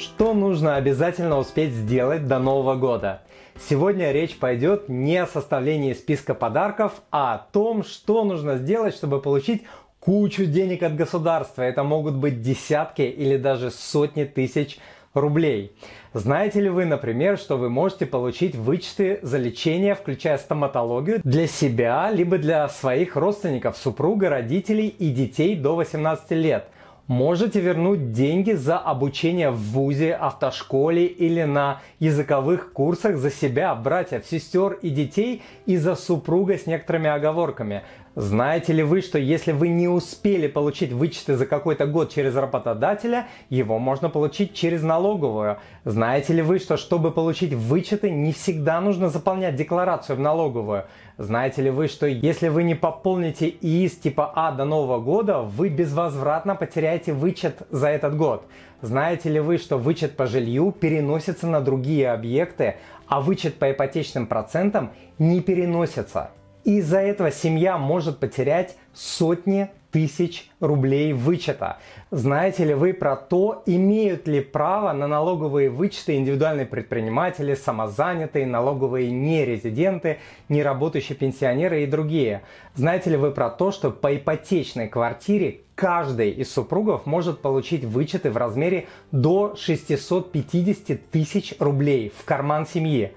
Что нужно обязательно успеть сделать до Нового года? Сегодня речь пойдет не о составлении списка подарков, а о том, что нужно сделать, чтобы получить кучу денег от государства. Это могут быть десятки или даже сотни тысяч рублей. Знаете ли вы, например, что вы можете получить вычеты за лечение, включая стоматологию, для себя, либо для своих родственников, супруга, родителей и детей до 18 лет – можете вернуть деньги за обучение в ВУЗе, автошколе или на языковых курсах за себя, братьев, сестер и детей и за супруга с некоторыми оговорками. Знаете ли вы, что если вы не успели получить вычеты за какой-то год через работодателя, его можно получить через налоговую? Знаете ли вы, что чтобы получить вычеты, не всегда нужно заполнять декларацию в налоговую? Знаете ли вы, что если вы не пополните ИИС типа А до Нового года, вы безвозвратно потеряете вычет за этот год? Знаете ли вы, что вычет по жилью переносится на другие объекты, а вычет по ипотечным процентам не переносится? Из-за этого семья может потерять сотни тысяч рублей вычета. Знаете ли вы про то, имеют ли право на налоговые вычеты индивидуальные предприниматели, самозанятые, налоговые нерезиденты, неработающие пенсионеры и другие? Знаете ли вы про то, что по ипотечной квартире каждый из супругов может получить вычеты в размере до 650 тысяч рублей в карман семьи?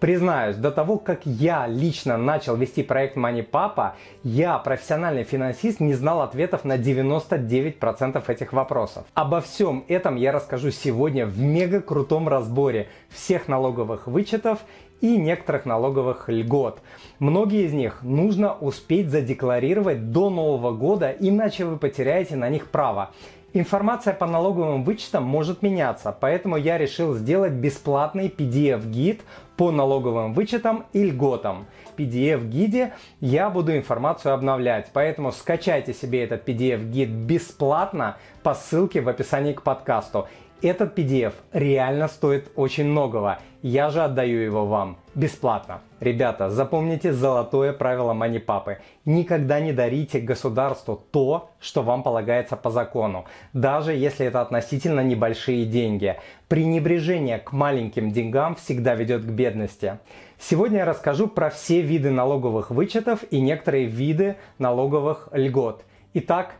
Признаюсь, до того, как я лично начал вести проект Money Papa, я, профессиональный финансист, не знал ответов на 99% этих вопросов. Обо всем этом я расскажу сегодня в мега крутом разборе всех налоговых вычетов и некоторых налоговых льгот. Многие из них нужно успеть задекларировать до Нового года, иначе вы потеряете на них право. Информация по налоговым вычетам может меняться, поэтому я решил сделать бесплатный PDF-гид по налоговым вычетам и льготам. В PDF-гиде я буду информацию обновлять, поэтому скачайте себе этот PDF-гид бесплатно по ссылке в описании к подкасту. Этот PDF реально стоит очень многого. Я же отдаю его вам бесплатно. Ребята, запомните золотое правило Манипапы. Никогда не дарите государству то, что вам полагается по закону, даже если это относительно небольшие деньги. Пренебрежение к маленьким деньгам всегда ведет к бедности. Сегодня я расскажу про все виды налоговых вычетов и некоторые виды налоговых льгот. Итак,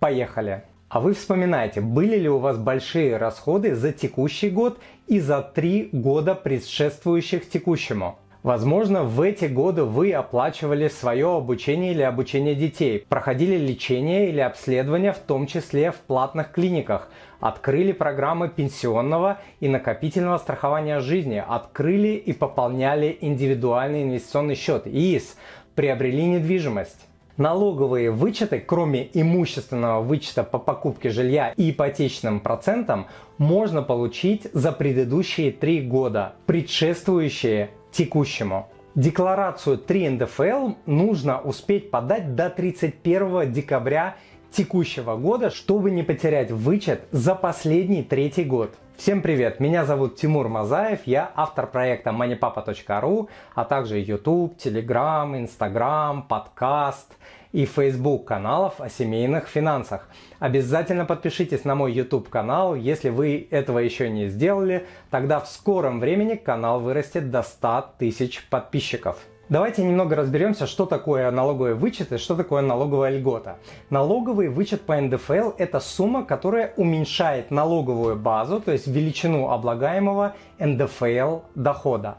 поехали! А вы вспоминайте, были ли у вас большие расходы за текущий год и за три года предшествующих текущему? Возможно, в эти годы вы оплачивали свое обучение или обучение детей, проходили лечение или обследование, в том числе в платных клиниках, открыли программы пенсионного и накопительного страхования жизни, открыли и пополняли индивидуальный инвестиционный счет ИИС, приобрели недвижимость. Налоговые вычеты, кроме имущественного вычета по покупке жилья и ипотечным процентам, можно получить за предыдущие три года, предшествующие текущему. Декларацию 3 НДФЛ нужно успеть подать до 31 декабря текущего года, чтобы не потерять вычет за последний третий год. Всем привет, меня зовут Тимур Мазаев, я автор проекта moneypapa.ru, а также YouTube, Telegram, Instagram, подкаст и Facebook каналов о семейных финансах. Обязательно подпишитесь на мой YouTube канал, если вы этого еще не сделали, тогда в скором времени канал вырастет до 100 тысяч подписчиков. Давайте немного разберемся, что такое налоговый вычет и что такое налоговая льгота. Налоговый вычет по НДФЛ – это сумма, которая уменьшает налоговую базу, то есть величину облагаемого НДФЛ дохода.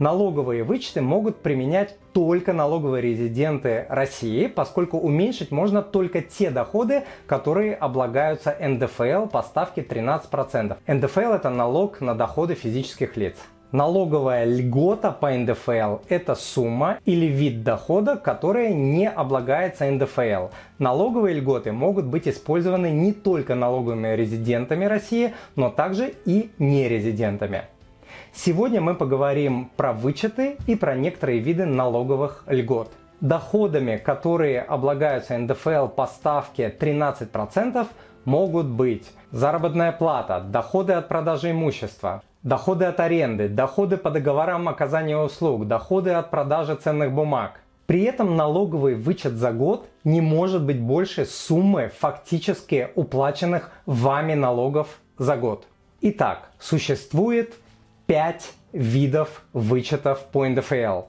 Налоговые вычеты могут применять только налоговые резиденты России, поскольку уменьшить можно только те доходы, которые облагаются НДФЛ по ставке 13%. НДФЛ – это налог на доходы физических лиц. Налоговая льгота по НДФЛ – это сумма или вид дохода, которая не облагается НДФЛ. Налоговые льготы могут быть использованы не только налоговыми резидентами России, но также и нерезидентами. Сегодня мы поговорим про вычеты и про некоторые виды налоговых льгот. Доходами, которые облагаются НДФЛ по ставке 13%, могут быть заработная плата, доходы от продажи имущества, доходы от аренды, доходы по договорам оказания услуг, доходы от продажи ценных бумаг. При этом налоговый вычет за год не может быть больше суммы фактически уплаченных вами налогов за год. Итак, существует 5 видов вычетов по НДФЛ.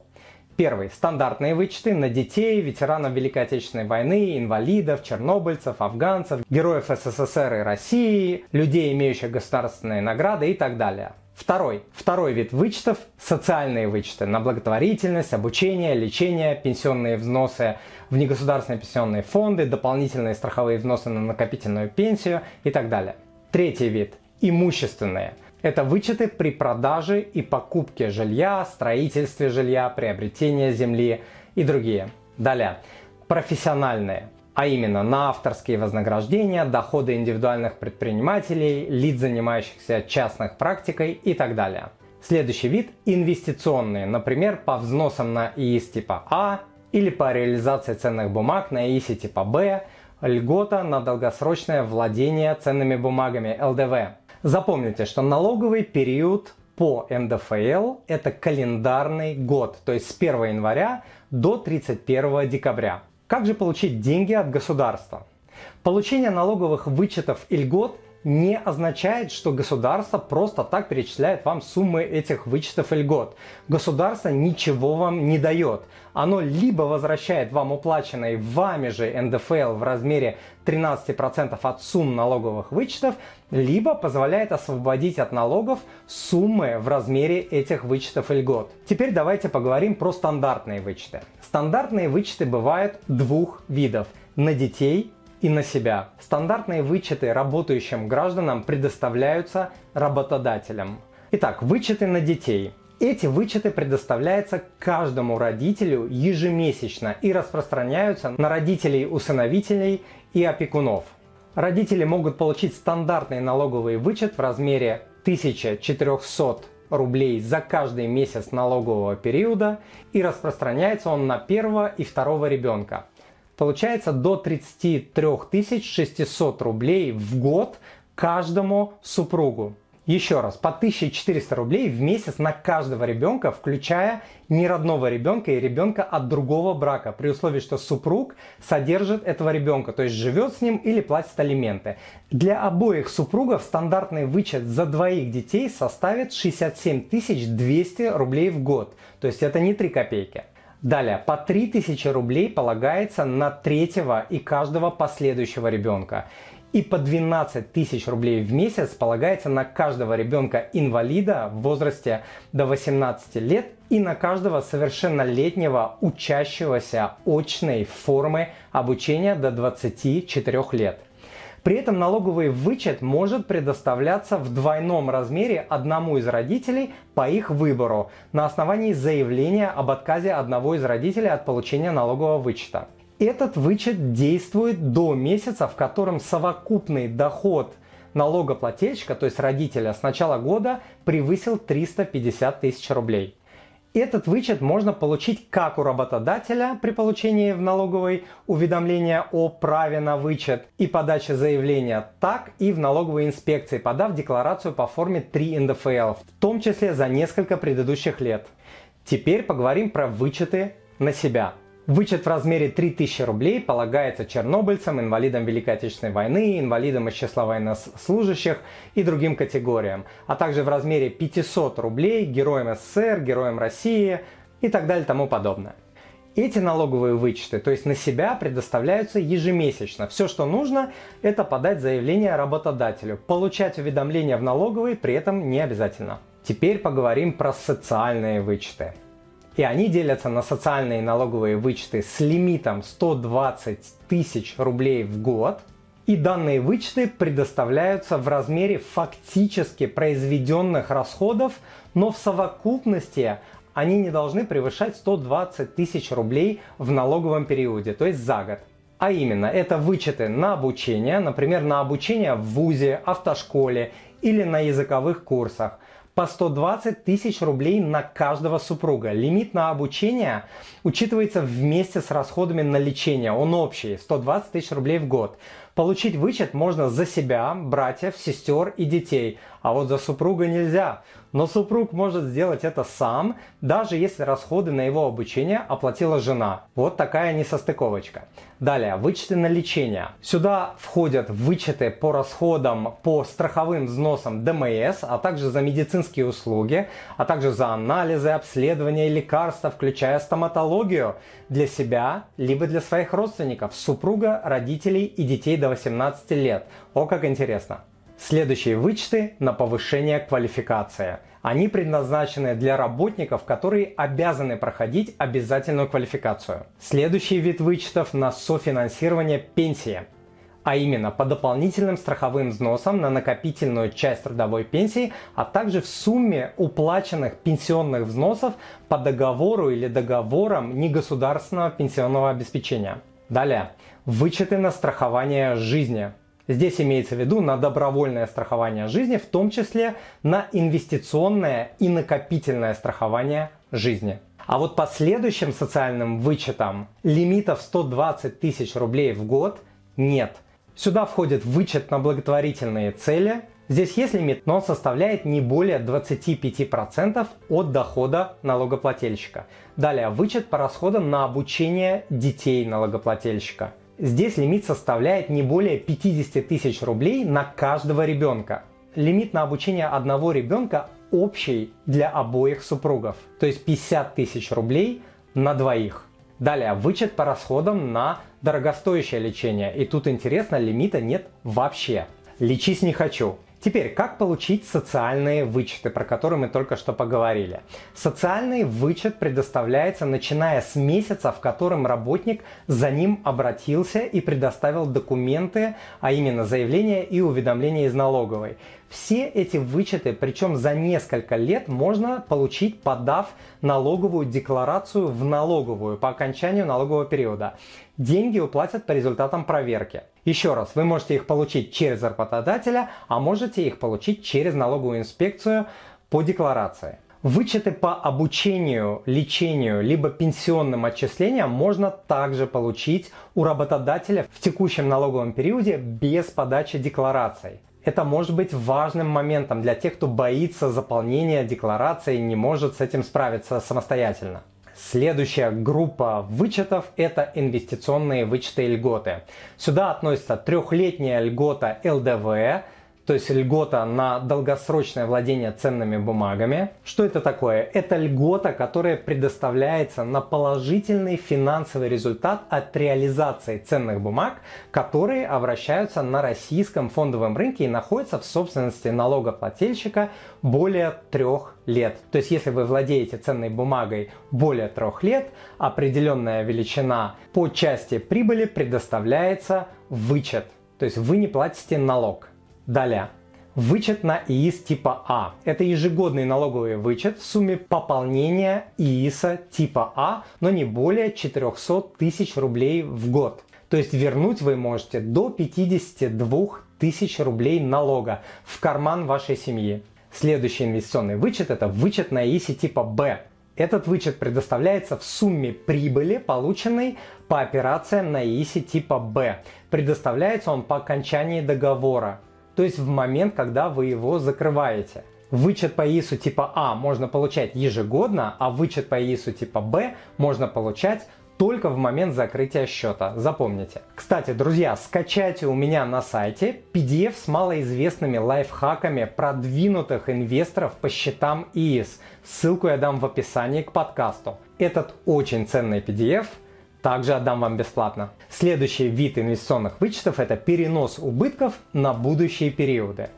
Первый. Стандартные вычеты на детей, ветеранов Великой Отечественной войны, инвалидов, чернобыльцев, афганцев, героев СССР и России, людей, имеющих государственные награды и так далее. Второй. Второй вид вычетов – социальные вычеты на благотворительность, обучение, лечение, пенсионные взносы в негосударственные пенсионные фонды, дополнительные страховые взносы на накопительную пенсию и так далее. Третий вид – имущественные – это вычеты при продаже и покупке жилья, строительстве жилья, приобретении земли и другие. Далее. Профессиональные а именно на авторские вознаграждения, доходы индивидуальных предпринимателей, лиц, занимающихся частной практикой и так далее. Следующий вид – инвестиционные, например, по взносам на ИИС типа А или по реализации ценных бумаг на ИИСе типа Б, льгота на долгосрочное владение ценными бумагами ЛДВ. Запомните, что налоговый период по НДФЛ – это календарный год, то есть с 1 января до 31 декабря. Как же получить деньги от государства? Получение налоговых вычетов и льгот не означает, что государство просто так перечисляет вам суммы этих вычетов и льгот. Государство ничего вам не дает. Оно либо возвращает вам уплаченный вами же НДФЛ в размере 13% от сумм налоговых вычетов, либо позволяет освободить от налогов суммы в размере этих вычетов и льгот. Теперь давайте поговорим про стандартные вычеты. Стандартные вычеты бывают двух видов – на детей и на себя. Стандартные вычеты работающим гражданам предоставляются работодателям. Итак, вычеты на детей. Эти вычеты предоставляются каждому родителю ежемесячно и распространяются на родителей, усыновителей и опекунов. Родители могут получить стандартный налоговый вычет в размере 1400 рублей за каждый месяц налогового периода и распространяется он на первого и второго ребенка получается до 33 600 рублей в год каждому супругу. Еще раз, по 1400 рублей в месяц на каждого ребенка, включая неродного ребенка и ребенка от другого брака, при условии, что супруг содержит этого ребенка, то есть живет с ним или платит алименты. Для обоих супругов стандартный вычет за двоих детей составит 67 200 рублей в год, то есть это не 3 копейки. Далее, по 3000 рублей полагается на третьего и каждого последующего ребенка. И по 12 тысяч рублей в месяц полагается на каждого ребенка-инвалида в возрасте до 18 лет и на каждого совершеннолетнего учащегося очной формы обучения до 24 лет. При этом налоговый вычет может предоставляться в двойном размере одному из родителей по их выбору на основании заявления об отказе одного из родителей от получения налогового вычета. Этот вычет действует до месяца, в котором совокупный доход налогоплательщика, то есть родителя с начала года превысил 350 тысяч рублей. Этот вычет можно получить как у работодателя при получении в налоговой уведомления о праве на вычет и подаче заявления, так и в налоговой инспекции, подав декларацию по форме 3 НДФЛ, в том числе за несколько предыдущих лет. Теперь поговорим про вычеты на себя – Вычет в размере 3000 рублей полагается чернобыльцам, инвалидам Великой Отечественной войны, инвалидам из числа военнослужащих и другим категориям, а также в размере 500 рублей героям СССР, героям России и так далее и тому подобное. Эти налоговые вычеты, то есть на себя, предоставляются ежемесячно. Все, что нужно, это подать заявление работодателю. Получать уведомления в налоговой при этом не обязательно. Теперь поговорим про социальные вычеты и они делятся на социальные налоговые вычеты с лимитом 120 тысяч рублей в год. И данные вычеты предоставляются в размере фактически произведенных расходов, но в совокупности они не должны превышать 120 тысяч рублей в налоговом периоде, то есть за год. А именно, это вычеты на обучение, например, на обучение в ВУЗе, автошколе или на языковых курсах, по 120 тысяч рублей на каждого супруга. Лимит на обучение учитывается вместе с расходами на лечение. Он общий, 120 тысяч рублей в год. Получить вычет можно за себя, братьев, сестер и детей, а вот за супруга нельзя. Но супруг может сделать это сам, даже если расходы на его обучение оплатила жена. Вот такая несостыковочка. Далее, вычеты на лечение. Сюда входят вычеты по расходам по страховым взносам ДМС, а также за медицинские услуги, а также за анализы, обследования и лекарства, включая стоматологию для себя, либо для своих родственников, супруга, родителей и детей до 18 лет. О, как интересно! Следующие вычеты на повышение квалификации. Они предназначены для работников, которые обязаны проходить обязательную квалификацию. Следующий вид вычетов на софинансирование пенсии а именно по дополнительным страховым взносам на накопительную часть трудовой пенсии, а также в сумме уплаченных пенсионных взносов по договору или договорам негосударственного пенсионного обеспечения. Далее. Вычеты на страхование жизни. Здесь имеется в виду на добровольное страхование жизни, в том числе на инвестиционное и накопительное страхование жизни. А вот по следующим социальным вычетам лимитов 120 тысяч рублей в год нет. Сюда входит вычет на благотворительные цели. Здесь есть лимит, но он составляет не более 25% от дохода налогоплательщика. Далее вычет по расходам на обучение детей налогоплательщика – Здесь лимит составляет не более 50 тысяч рублей на каждого ребенка. Лимит на обучение одного ребенка общий для обоих супругов, то есть 50 тысяч рублей на двоих. Далее, вычет по расходам на дорогостоящее лечение. И тут интересно, лимита нет вообще. Лечись не хочу. Теперь, как получить социальные вычеты, про которые мы только что поговорили? Социальный вычет предоставляется начиная с месяца, в котором работник за ним обратился и предоставил документы, а именно заявление и уведомление из налоговой. Все эти вычеты, причем за несколько лет, можно получить, подав налоговую декларацию в налоговую по окончанию налогового периода. Деньги уплатят по результатам проверки. Еще раз, вы можете их получить через работодателя, а можете их получить через налоговую инспекцию по декларации. Вычеты по обучению, лечению, либо пенсионным отчислениям можно также получить у работодателя в текущем налоговом периоде без подачи деклараций. Это может быть важным моментом для тех, кто боится заполнения декларации и не может с этим справиться самостоятельно. Следующая группа вычетов – это инвестиционные вычеты и льготы. Сюда относится трехлетняя льгота ЛДВ, то есть льгота на долгосрочное владение ценными бумагами. Что это такое? Это льгота, которая предоставляется на положительный финансовый результат от реализации ценных бумаг, которые обращаются на российском фондовом рынке и находятся в собственности налогоплательщика более трех лет. То есть если вы владеете ценной бумагой более трех лет, определенная величина по части прибыли предоставляется вычет. То есть вы не платите налог. Далее. Вычет на ИИС типа А. Это ежегодный налоговый вычет в сумме пополнения ИИСа типа А, но не более 400 тысяч рублей в год. То есть вернуть вы можете до 52 тысяч рублей налога в карман вашей семьи. Следующий инвестиционный вычет это вычет на ИИСе типа Б. Этот вычет предоставляется в сумме прибыли, полученной по операциям на ИИСе типа Б. Предоставляется он по окончании договора то есть в момент, когда вы его закрываете. Вычет по ИСу типа А можно получать ежегодно, а вычет по ИСу типа Б можно получать только в момент закрытия счета. Запомните. Кстати, друзья, скачайте у меня на сайте PDF с малоизвестными лайфхаками продвинутых инвесторов по счетам ИИС. Ссылку я дам в описании к подкасту. Этот очень ценный PDF – также отдам вам бесплатно. Следующий вид инвестиционных вычетов – это перенос убытков на будущие периоды.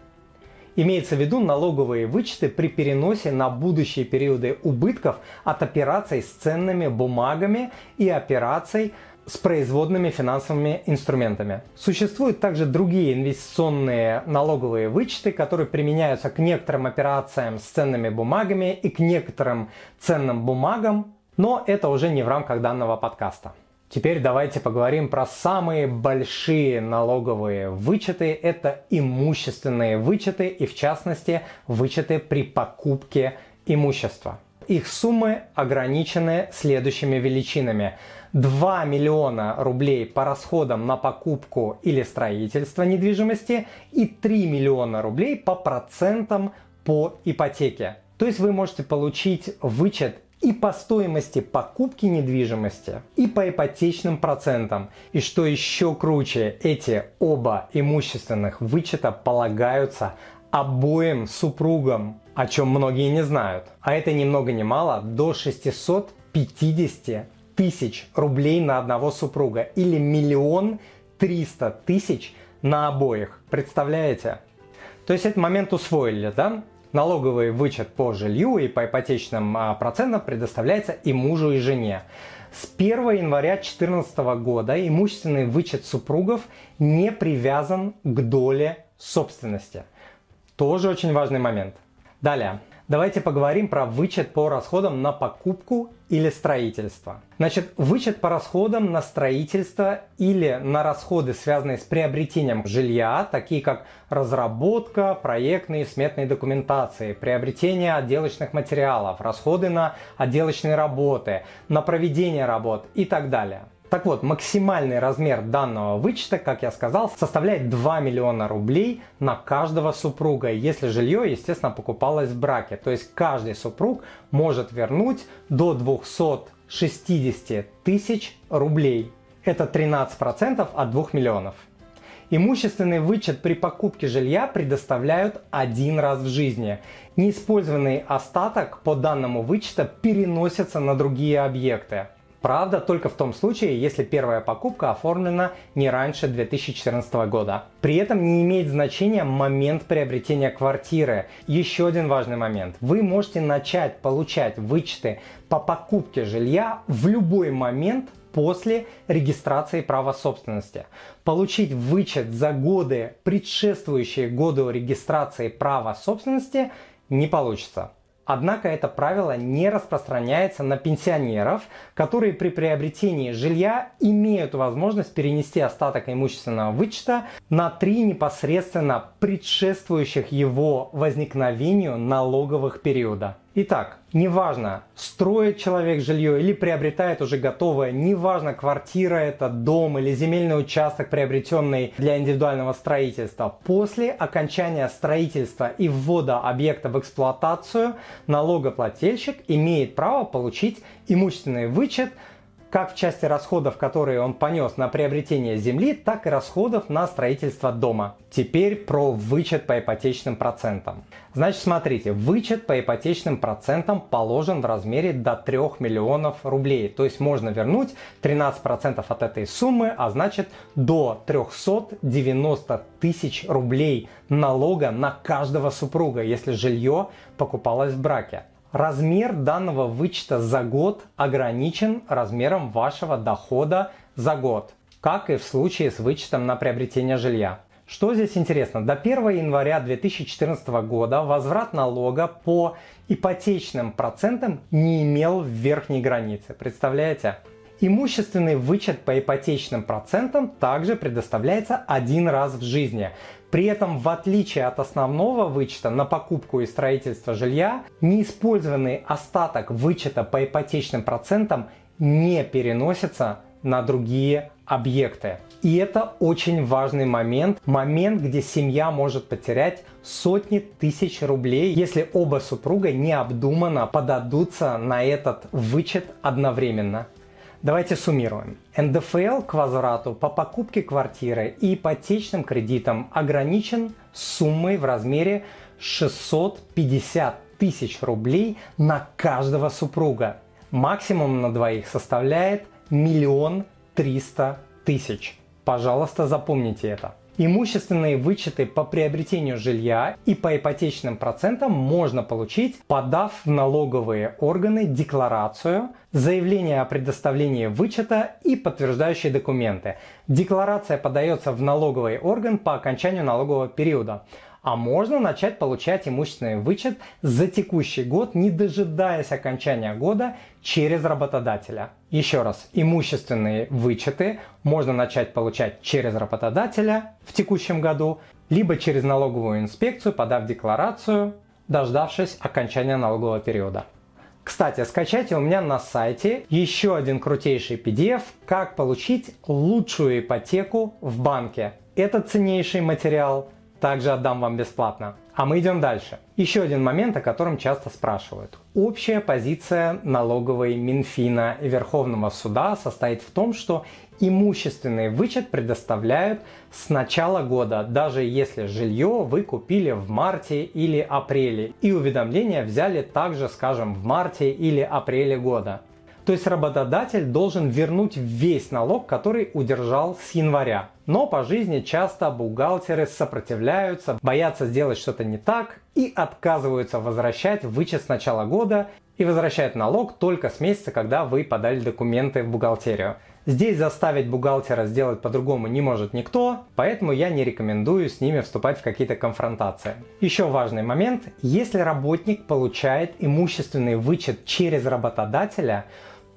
Имеется в виду налоговые вычеты при переносе на будущие периоды убытков от операций с ценными бумагами и операций с производными финансовыми инструментами. Существуют также другие инвестиционные налоговые вычеты, которые применяются к некоторым операциям с ценными бумагами и к некоторым ценным бумагам, но это уже не в рамках данного подкаста. Теперь давайте поговорим про самые большие налоговые вычеты. Это имущественные вычеты и в частности вычеты при покупке имущества. Их суммы ограничены следующими величинами. 2 миллиона рублей по расходам на покупку или строительство недвижимости и 3 миллиона рублей по процентам по ипотеке. То есть вы можете получить вычет и по стоимости покупки недвижимости, и по ипотечным процентам. И что еще круче, эти оба имущественных вычета полагаются обоим супругам, о чем многие не знают. А это ни много ни мало до 650 тысяч рублей на одного супруга или миллион триста тысяч на обоих. Представляете? То есть этот момент усвоили, да? Налоговый вычет по жилью и по ипотечным а, процентам предоставляется и мужу, и жене. С 1 января 2014 года имущественный вычет супругов не привязан к доле собственности. Тоже очень важный момент. Далее. Давайте поговорим про вычет по расходам на покупку или строительство. Значит, вычет по расходам на строительство или на расходы, связанные с приобретением жилья, такие как разработка проектной и сметной документации, приобретение отделочных материалов, расходы на отделочные работы, на проведение работ и так далее – так вот, максимальный размер данного вычета, как я сказал, составляет 2 миллиона рублей на каждого супруга, если жилье, естественно, покупалось в браке. То есть каждый супруг может вернуть до 260 тысяч рублей. Это 13% от 2 миллионов. Имущественный вычет при покупке жилья предоставляют один раз в жизни. Неиспользованный остаток по данному вычета переносится на другие объекты. Правда, только в том случае, если первая покупка оформлена не раньше 2014 года. При этом не имеет значения момент приобретения квартиры. Еще один важный момент. Вы можете начать получать вычеты по покупке жилья в любой момент после регистрации права собственности. Получить вычет за годы, предшествующие году регистрации права собственности, не получится. Однако это правило не распространяется на пенсионеров, которые при приобретении жилья имеют возможность перенести остаток имущественного вычета на три непосредственно предшествующих его возникновению налоговых периода. Итак, неважно, строит человек жилье или приобретает уже готовое, неважно, квартира это, дом или земельный участок, приобретенный для индивидуального строительства. После окончания строительства и ввода объекта в эксплуатацию налогоплательщик имеет право получить имущественный вычет как в части расходов, которые он понес на приобретение земли, так и расходов на строительство дома. Теперь про вычет по ипотечным процентам. Значит, смотрите, вычет по ипотечным процентам положен в размере до 3 миллионов рублей. То есть можно вернуть 13% от этой суммы, а значит до 390 тысяч рублей налога на каждого супруга, если жилье покупалось в браке. Размер данного вычета за год ограничен размером вашего дохода за год, как и в случае с вычетом на приобретение жилья. Что здесь интересно? До 1 января 2014 года возврат налога по ипотечным процентам не имел верхней границы. Представляете? Имущественный вычет по ипотечным процентам также предоставляется один раз в жизни. При этом, в отличие от основного вычета на покупку и строительство жилья, неиспользованный остаток вычета по ипотечным процентам не переносится на другие объекты. И это очень важный момент, момент, где семья может потерять сотни тысяч рублей, если оба супруга необдуманно подадутся на этот вычет одновременно. Давайте суммируем. НДФЛ к возврату по покупке квартиры и ипотечным кредитам ограничен суммой в размере 650 тысяч рублей на каждого супруга. Максимум на двоих составляет миллион триста тысяч. Пожалуйста, запомните это. Имущественные вычеты по приобретению жилья и по ипотечным процентам можно получить, подав в налоговые органы декларацию, заявление о предоставлении вычета и подтверждающие документы. Декларация подается в налоговый орган по окончанию налогового периода а можно начать получать имущественный вычет за текущий год, не дожидаясь окончания года через работодателя. Еще раз, имущественные вычеты можно начать получать через работодателя в текущем году, либо через налоговую инспекцию, подав декларацию, дождавшись окончания налогового периода. Кстати, скачайте у меня на сайте еще один крутейший PDF, как получить лучшую ипотеку в банке. Это ценнейший материал также отдам вам бесплатно. А мы идем дальше. Еще один момент, о котором часто спрашивают. Общая позиция налоговой Минфина и Верховного суда состоит в том, что имущественный вычет предоставляют с начала года, даже если жилье вы купили в марте или апреле, и уведомления взяли также, скажем, в марте или апреле года. То есть работодатель должен вернуть весь налог, который удержал с января. Но по жизни часто бухгалтеры сопротивляются, боятся сделать что-то не так и отказываются возвращать вычет с начала года и возвращают налог только с месяца, когда вы подали документы в бухгалтерию. Здесь заставить бухгалтера сделать по-другому не может никто, поэтому я не рекомендую с ними вступать в какие-то конфронтации. Еще важный момент. Если работник получает имущественный вычет через работодателя,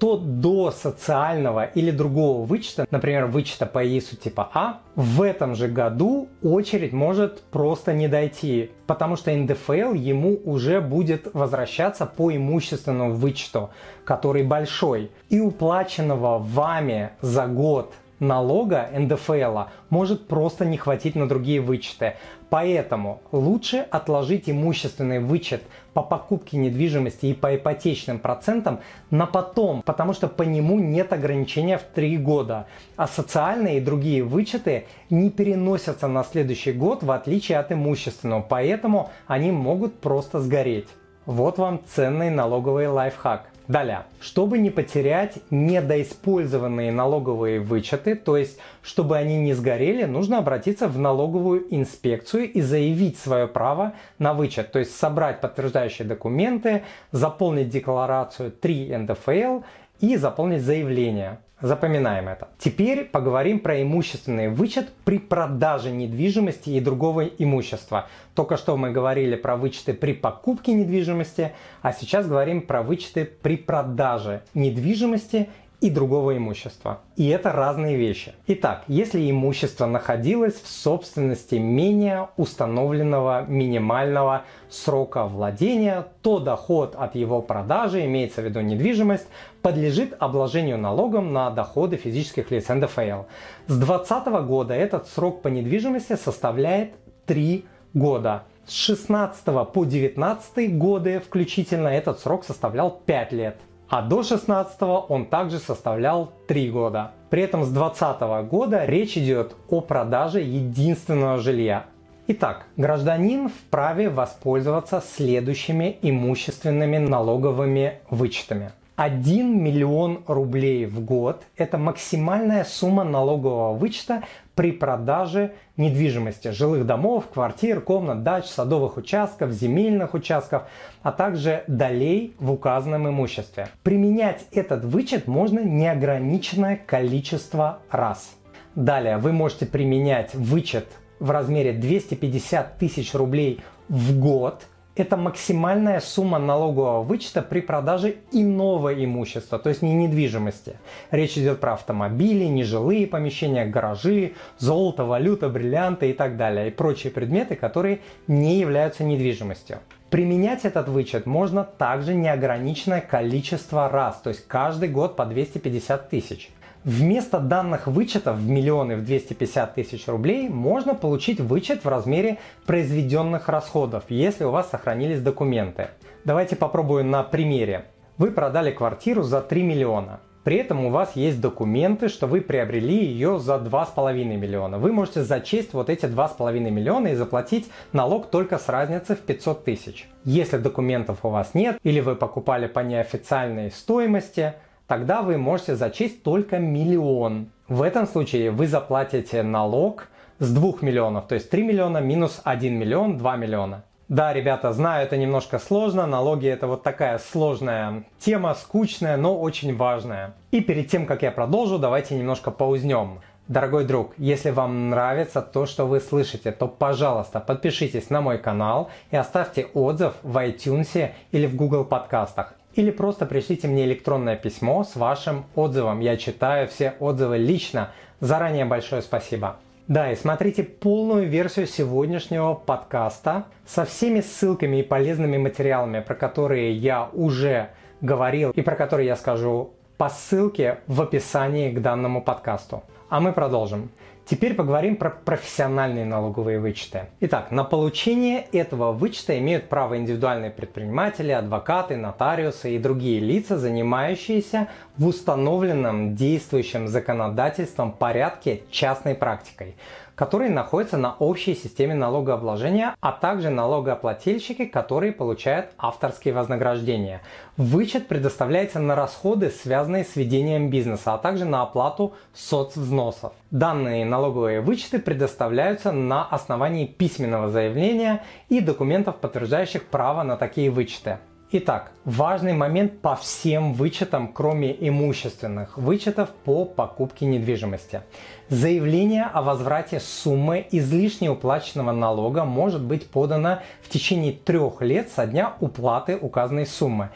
то до социального или другого вычета, например, вычета по ИСу типа А, в этом же году очередь может просто не дойти, потому что НДФЛ ему уже будет возвращаться по имущественному вычету, который большой. И уплаченного вами за год налога НДФЛ может просто не хватить на другие вычеты. Поэтому лучше отложить имущественный вычет по покупке недвижимости и по ипотечным процентам на потом, потому что по нему нет ограничения в 3 года. А социальные и другие вычеты не переносятся на следующий год в отличие от имущественного, поэтому они могут просто сгореть. Вот вам ценный налоговый лайфхак. Далее, чтобы не потерять недоиспользованные налоговые вычеты, то есть чтобы они не сгорели, нужно обратиться в налоговую инспекцию и заявить свое право на вычет, то есть собрать подтверждающие документы, заполнить декларацию 3 НДФЛ и заполнить заявление. Запоминаем это. Теперь поговорим про имущественный вычет при продаже недвижимости и другого имущества. Только что мы говорили про вычеты при покупке недвижимости, а сейчас говорим про вычеты при продаже недвижимости и другого имущества. И это разные вещи. Итак, если имущество находилось в собственности менее установленного минимального срока владения, то доход от его продажи, имеется в виду недвижимость, подлежит обложению налогом на доходы физических лиц НДФЛ. С 2020 года этот срок по недвижимости составляет 3 года. С 16 по 19 годы включительно этот срок составлял 5 лет а до 16 он также составлял 3 года. При этом с 2020 года речь идет о продаже единственного жилья. Итак, гражданин вправе воспользоваться следующими имущественными налоговыми вычетами. 1 миллион рублей в год – это максимальная сумма налогового вычета при продаже недвижимости, жилых домов, квартир, комнат, дач, садовых участков, земельных участков, а также долей в указанном имуществе. Применять этот вычет можно неограниченное количество раз. Далее вы можете применять вычет в размере 250 тысяч рублей в год – это максимальная сумма налогового вычета при продаже иного имущества, то есть не недвижимости. Речь идет про автомобили, нежилые помещения, гаражи, золото, валюта, бриллианты и так далее, и прочие предметы, которые не являются недвижимостью. Применять этот вычет можно также неограниченное количество раз, то есть каждый год по 250 тысяч. Вместо данных вычетов в миллионы в 250 тысяч рублей можно получить вычет в размере произведенных расходов, если у вас сохранились документы. Давайте попробуем на примере. Вы продали квартиру за 3 миллиона. При этом у вас есть документы, что вы приобрели ее за 2,5 миллиона. Вы можете зачесть вот эти 2,5 миллиона и заплатить налог только с разницы в 500 тысяч. Если документов у вас нет или вы покупали по неофициальной стоимости, тогда вы можете зачесть только миллион. В этом случае вы заплатите налог с 2 миллионов, то есть 3 миллиона минус 1 миллион, 2 миллиона. Да, ребята, знаю, это немножко сложно, налоги это вот такая сложная тема, скучная, но очень важная. И перед тем, как я продолжу, давайте немножко паузнем. Дорогой друг, если вам нравится то, что вы слышите, то, пожалуйста, подпишитесь на мой канал и оставьте отзыв в iTunes или в Google подкастах. Или просто пришлите мне электронное письмо с вашим отзывом. Я читаю все отзывы лично. Заранее большое спасибо. Да, и смотрите полную версию сегодняшнего подкаста со всеми ссылками и полезными материалами, про которые я уже говорил и про которые я скажу по ссылке в описании к данному подкасту. А мы продолжим. Теперь поговорим про профессиональные налоговые вычеты. Итак, на получение этого вычета имеют право индивидуальные предприниматели, адвокаты, нотариусы и другие лица, занимающиеся в установленном действующем законодательством порядке частной практикой которые находятся на общей системе налогообложения, а также налогоплательщики, которые получают авторские вознаграждения. Вычет предоставляется на расходы, связанные с ведением бизнеса, а также на оплату соцвзносов. Данные налоговые вычеты предоставляются на основании письменного заявления и документов, подтверждающих право на такие вычеты. Итак, важный момент по всем вычетам, кроме имущественных вычетов по покупке недвижимости. Заявление о возврате суммы излишне уплаченного налога может быть подано в течение трех лет со дня уплаты указанной суммы.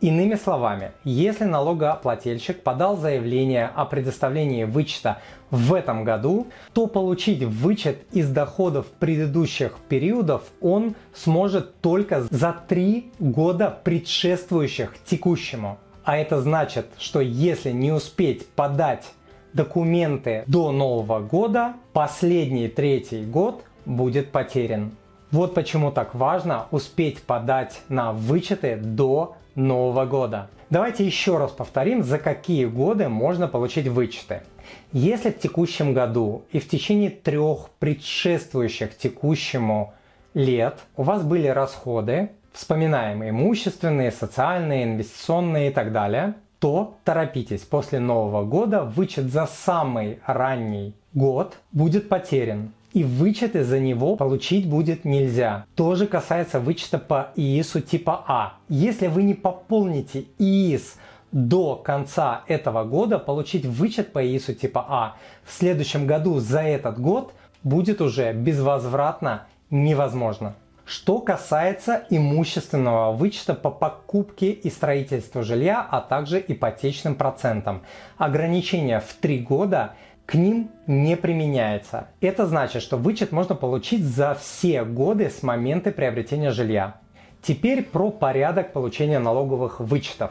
Иными словами, если налогоплательщик подал заявление о предоставлении вычета в этом году, то получить вычет из доходов предыдущих периодов он сможет только за три года предшествующих текущему. А это значит, что если не успеть подать документы до Нового года, последний третий год будет потерян. Вот почему так важно успеть подать на вычеты до Нового года. Давайте еще раз повторим, за какие годы можно получить вычеты. Если в текущем году и в течение трех предшествующих текущему лет у вас были расходы, вспоминаем имущественные, социальные, инвестиционные и так далее, то торопитесь. После Нового года вычет за самый ранний год будет потерян и вычеты за него получить будет нельзя. Тоже касается вычета по ИИСу типа А. Если вы не пополните ИИС до конца этого года, получить вычет по ИИСу типа А в следующем году за этот год будет уже безвозвратно невозможно. Что касается имущественного вычета по покупке и строительству жилья, а также ипотечным процентам. Ограничение в 3 года – к ним не применяется. Это значит, что вычет можно получить за все годы с момента приобретения жилья. Теперь про порядок получения налоговых вычетов.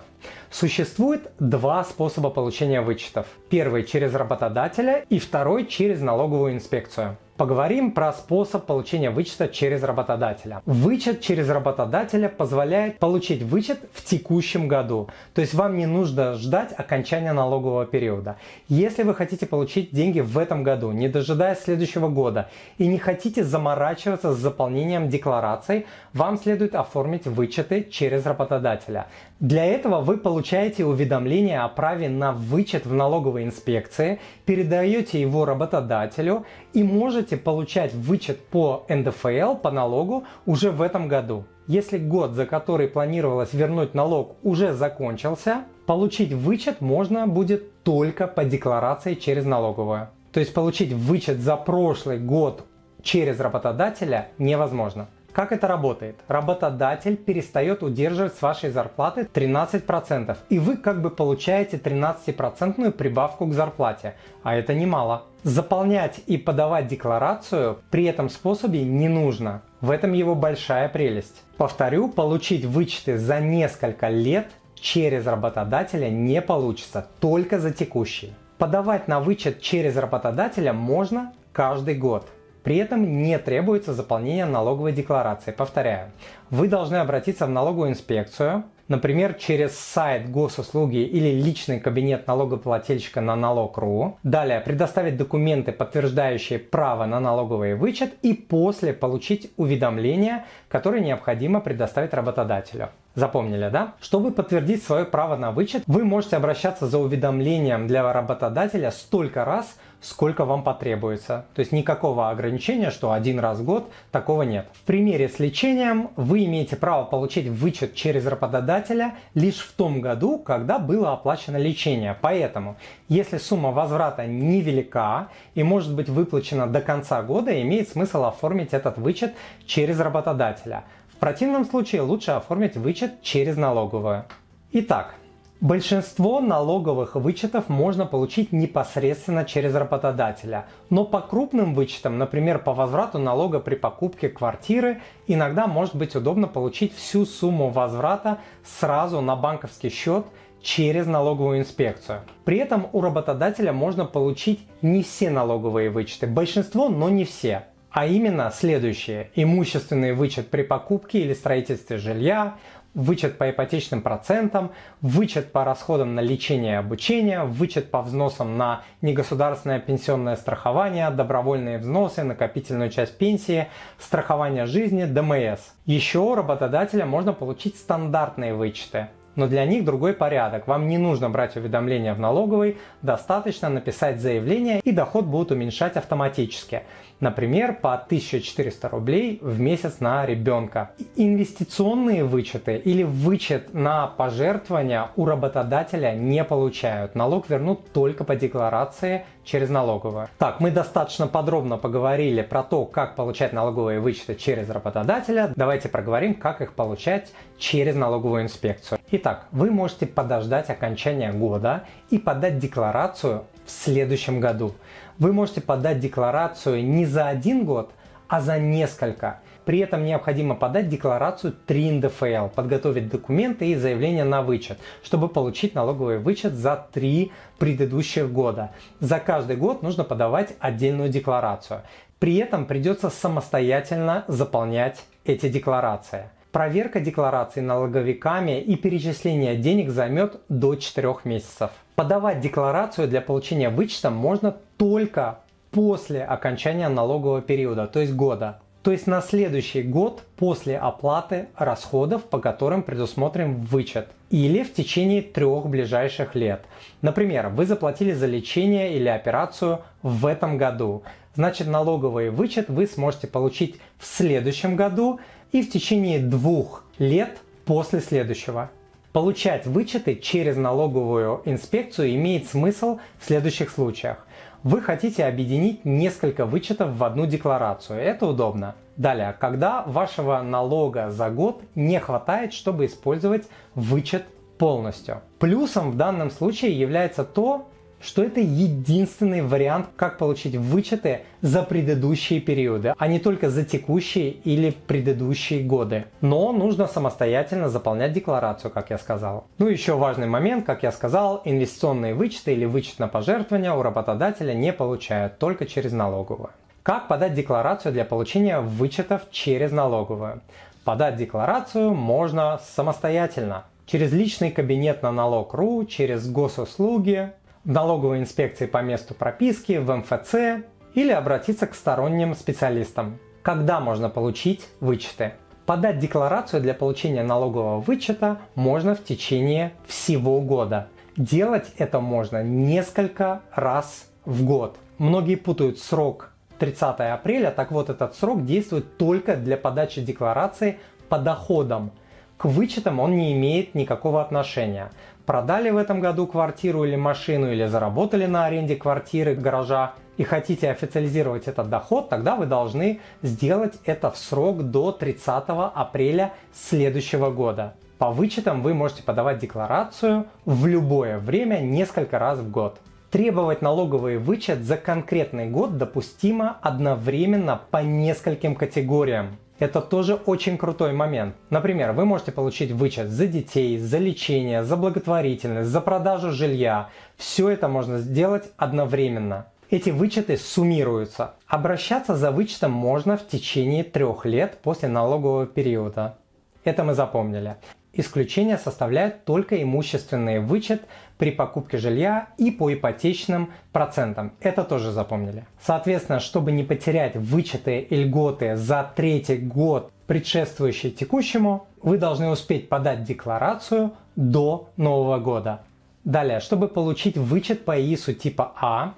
Существует два способа получения вычетов. Первый через работодателя и второй через налоговую инспекцию. Поговорим про способ получения вычета через работодателя. Вычет через работодателя позволяет получить вычет в текущем году. То есть вам не нужно ждать окончания налогового периода. Если вы хотите получить деньги в этом году, не дожидаясь следующего года, и не хотите заморачиваться с заполнением деклараций, вам следует оформить вычеты через работодателя. Для этого вы получаете уведомление о праве на вычет в налоговой инспекции, передаете его работодателю и можете получать вычет по НДФЛ, по налогу уже в этом году. Если год, за который планировалось вернуть налог, уже закончился, получить вычет можно будет только по декларации через налоговую. То есть получить вычет за прошлый год через работодателя невозможно. Как это работает? Работодатель перестает удерживать с вашей зарплаты 13%, и вы как бы получаете 13% прибавку к зарплате, а это немало. Заполнять и подавать декларацию при этом способе не нужно. В этом его большая прелесть. Повторю, получить вычеты за несколько лет через работодателя не получится, только за текущий. Подавать на вычет через работодателя можно каждый год. При этом не требуется заполнение налоговой декларации. Повторяю, вы должны обратиться в налоговую инспекцию, например, через сайт госуслуги или личный кабинет налогоплательщика на налог.ру. Далее предоставить документы, подтверждающие право на налоговый вычет и после получить уведомление, которое необходимо предоставить работодателю. Запомнили, да? Чтобы подтвердить свое право на вычет, вы можете обращаться за уведомлением для работодателя столько раз, сколько вам потребуется. То есть никакого ограничения, что один раз в год, такого нет. В примере с лечением вы имеете право получить вычет через работодателя лишь в том году, когда было оплачено лечение. Поэтому, если сумма возврата невелика и может быть выплачена до конца года, имеет смысл оформить этот вычет через работодателя. В противном случае лучше оформить вычет через налоговую. Итак, Большинство налоговых вычетов можно получить непосредственно через работодателя, но по крупным вычетам, например, по возврату налога при покупке квартиры, иногда может быть удобно получить всю сумму возврата сразу на банковский счет через налоговую инспекцию. При этом у работодателя можно получить не все налоговые вычеты, большинство, но не все. А именно следующие. Имущественный вычет при покупке или строительстве жилья, вычет по ипотечным процентам, вычет по расходам на лечение и обучение, вычет по взносам на негосударственное пенсионное страхование, добровольные взносы, накопительную часть пенсии, страхование жизни, ДМС. Еще у работодателя можно получить стандартные вычеты – но для них другой порядок. Вам не нужно брать уведомления в налоговой, достаточно написать заявление и доход будут уменьшать автоматически. Например, по 1400 рублей в месяц на ребенка. Инвестиционные вычеты или вычет на пожертвования у работодателя не получают. Налог вернут только по декларации через налоговую. Так, мы достаточно подробно поговорили про то, как получать налоговые вычеты через работодателя. Давайте проговорим, как их получать через налоговую инспекцию. Итак, вы можете подождать окончания года и подать декларацию в следующем году. Вы можете подать декларацию не за один год, а за несколько. При этом необходимо подать декларацию 3 НДФЛ, подготовить документы и заявление на вычет, чтобы получить налоговый вычет за 3 предыдущих года. За каждый год нужно подавать отдельную декларацию. При этом придется самостоятельно заполнять эти декларации. Проверка деклараций налоговиками и перечисление денег займет до 4 месяцев. Подавать декларацию для получения вычета можно только после окончания налогового периода, то есть года. То есть на следующий год после оплаты расходов, по которым предусмотрен вычет. Или в течение трех ближайших лет. Например, вы заплатили за лечение или операцию в этом году. Значит, налоговый вычет вы сможете получить в следующем году и в течение двух лет после следующего. Получать вычеты через налоговую инспекцию имеет смысл в следующих случаях. Вы хотите объединить несколько вычетов в одну декларацию. Это удобно. Далее, когда вашего налога за год не хватает, чтобы использовать вычет полностью. Плюсом в данном случае является то, что это единственный вариант, как получить вычеты за предыдущие периоды, а не только за текущие или предыдущие годы. Но нужно самостоятельно заполнять декларацию, как я сказал. Ну еще важный момент, как я сказал, инвестиционные вычеты или вычет на пожертвования у работодателя не получают, только через налоговую. Как подать декларацию для получения вычетов через налоговую? Подать декларацию можно самостоятельно. Через личный кабинет на налог.ру, через госуслуги, налоговой инспекции по месту прописки, в МФЦ или обратиться к сторонним специалистам. Когда можно получить вычеты? Подать декларацию для получения налогового вычета можно в течение всего года. Делать это можно несколько раз в год. Многие путают срок 30 апреля, так вот этот срок действует только для подачи декларации по доходам. К вычетам он не имеет никакого отношения продали в этом году квартиру или машину, или заработали на аренде квартиры, гаража, и хотите официализировать этот доход, тогда вы должны сделать это в срок до 30 апреля следующего года. По вычетам вы можете подавать декларацию в любое время несколько раз в год. Требовать налоговый вычет за конкретный год допустимо одновременно по нескольким категориям. Это тоже очень крутой момент. Например, вы можете получить вычет за детей, за лечение, за благотворительность, за продажу жилья. Все это можно сделать одновременно. Эти вычеты суммируются. Обращаться за вычетом можно в течение трех лет после налогового периода. Это мы запомнили. Исключение составляет только имущественный вычет при покупке жилья и по ипотечным процентам. Это тоже запомнили. Соответственно, чтобы не потерять вычеты и льготы за третий год, предшествующий текущему, вы должны успеть подать декларацию до Нового года. Далее, чтобы получить вычет по ИИСу типа А,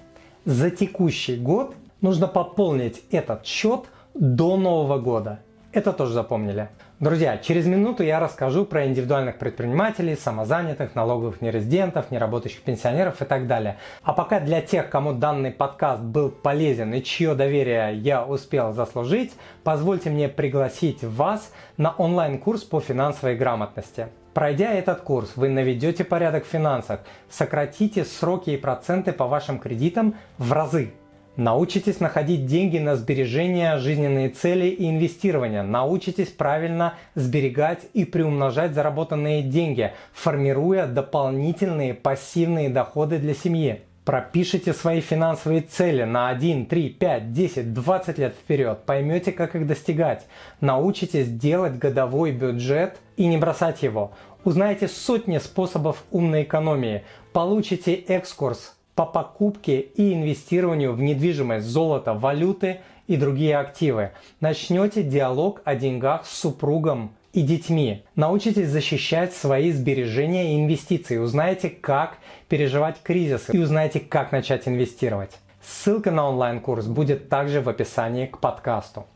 за текущий год нужно пополнить этот счет до Нового года. Это тоже запомнили. Друзья, через минуту я расскажу про индивидуальных предпринимателей, самозанятых, налоговых нерезидентов, неработающих пенсионеров и так далее. А пока для тех, кому данный подкаст был полезен и чье доверие я успел заслужить, позвольте мне пригласить вас на онлайн-курс по финансовой грамотности. Пройдя этот курс, вы наведете порядок в финансах, сократите сроки и проценты по вашим кредитам в разы. Научитесь находить деньги на сбережения, жизненные цели и инвестирования. Научитесь правильно сберегать и приумножать заработанные деньги, формируя дополнительные пассивные доходы для семьи. Пропишите свои финансовые цели на 1, 3, 5, 10, 20 лет вперед. Поймете, как их достигать. Научитесь делать годовой бюджет и не бросать его. Узнаете сотни способов умной экономии. Получите экскурс по покупке и инвестированию в недвижимость, золото, валюты и другие активы. Начнете диалог о деньгах с супругом и детьми. Научитесь защищать свои сбережения и инвестиции. Узнаете, как переживать кризисы и узнаете, как начать инвестировать. Ссылка на онлайн-курс будет также в описании к подкасту.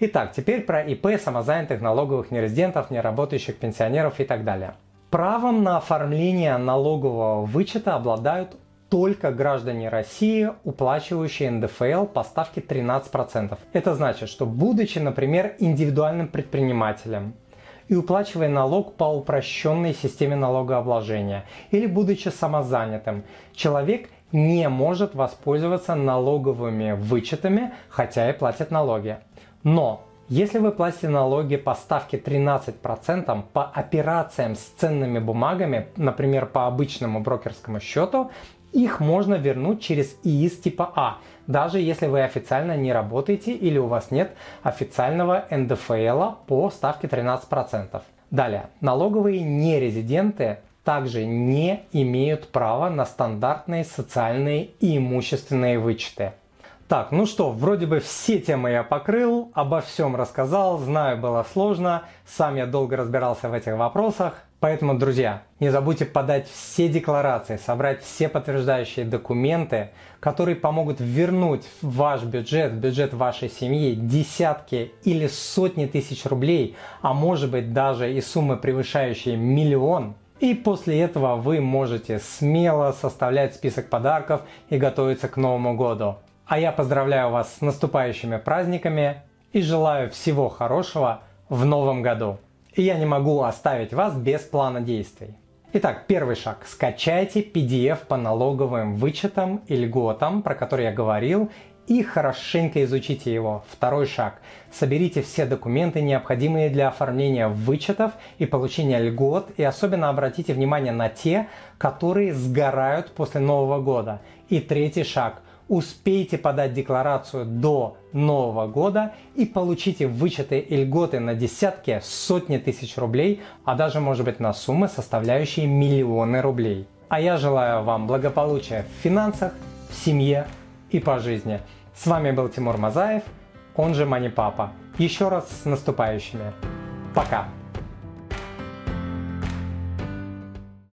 Итак, теперь про ИП, самозанятых, налоговых нерезидентов, неработающих пенсионеров и так далее. Правом на оформление налогового вычета обладают только граждане России, уплачивающие НДФЛ по ставке 13%. Это значит, что будучи, например, индивидуальным предпринимателем, и уплачивая налог по упрощенной системе налогообложения или будучи самозанятым, человек не может воспользоваться налоговыми вычетами, хотя и платит налоги. Но если вы платите налоги по ставке 13% по операциям с ценными бумагами, например, по обычному брокерскому счету, их можно вернуть через ИИС типа А, даже если вы официально не работаете или у вас нет официального НДФЛ по ставке 13%. Далее, налоговые нерезиденты также не имеют права на стандартные социальные и имущественные вычеты. Так, ну что, вроде бы все темы я покрыл, обо всем рассказал, знаю, было сложно, сам я долго разбирался в этих вопросах. Поэтому, друзья, не забудьте подать все декларации, собрать все подтверждающие документы, которые помогут вернуть ваш бюджет, бюджет вашей семьи десятки или сотни тысяч рублей, а может быть даже и суммы, превышающие миллион. И после этого вы можете смело составлять список подарков и готовиться к Новому году. А я поздравляю вас с наступающими праздниками и желаю всего хорошего в Новом году и я не могу оставить вас без плана действий. Итак, первый шаг. Скачайте PDF по налоговым вычетам и льготам, про которые я говорил, и хорошенько изучите его. Второй шаг. Соберите все документы, необходимые для оформления вычетов и получения льгот, и особенно обратите внимание на те, которые сгорают после Нового года. И третий шаг – успейте подать декларацию до Нового года и получите вычеты и льготы на десятки, сотни тысяч рублей, а даже может быть на суммы, составляющие миллионы рублей. А я желаю вам благополучия в финансах, в семье и по жизни. С вами был Тимур Мазаев, он же Мани Папа. Еще раз с наступающими. Пока!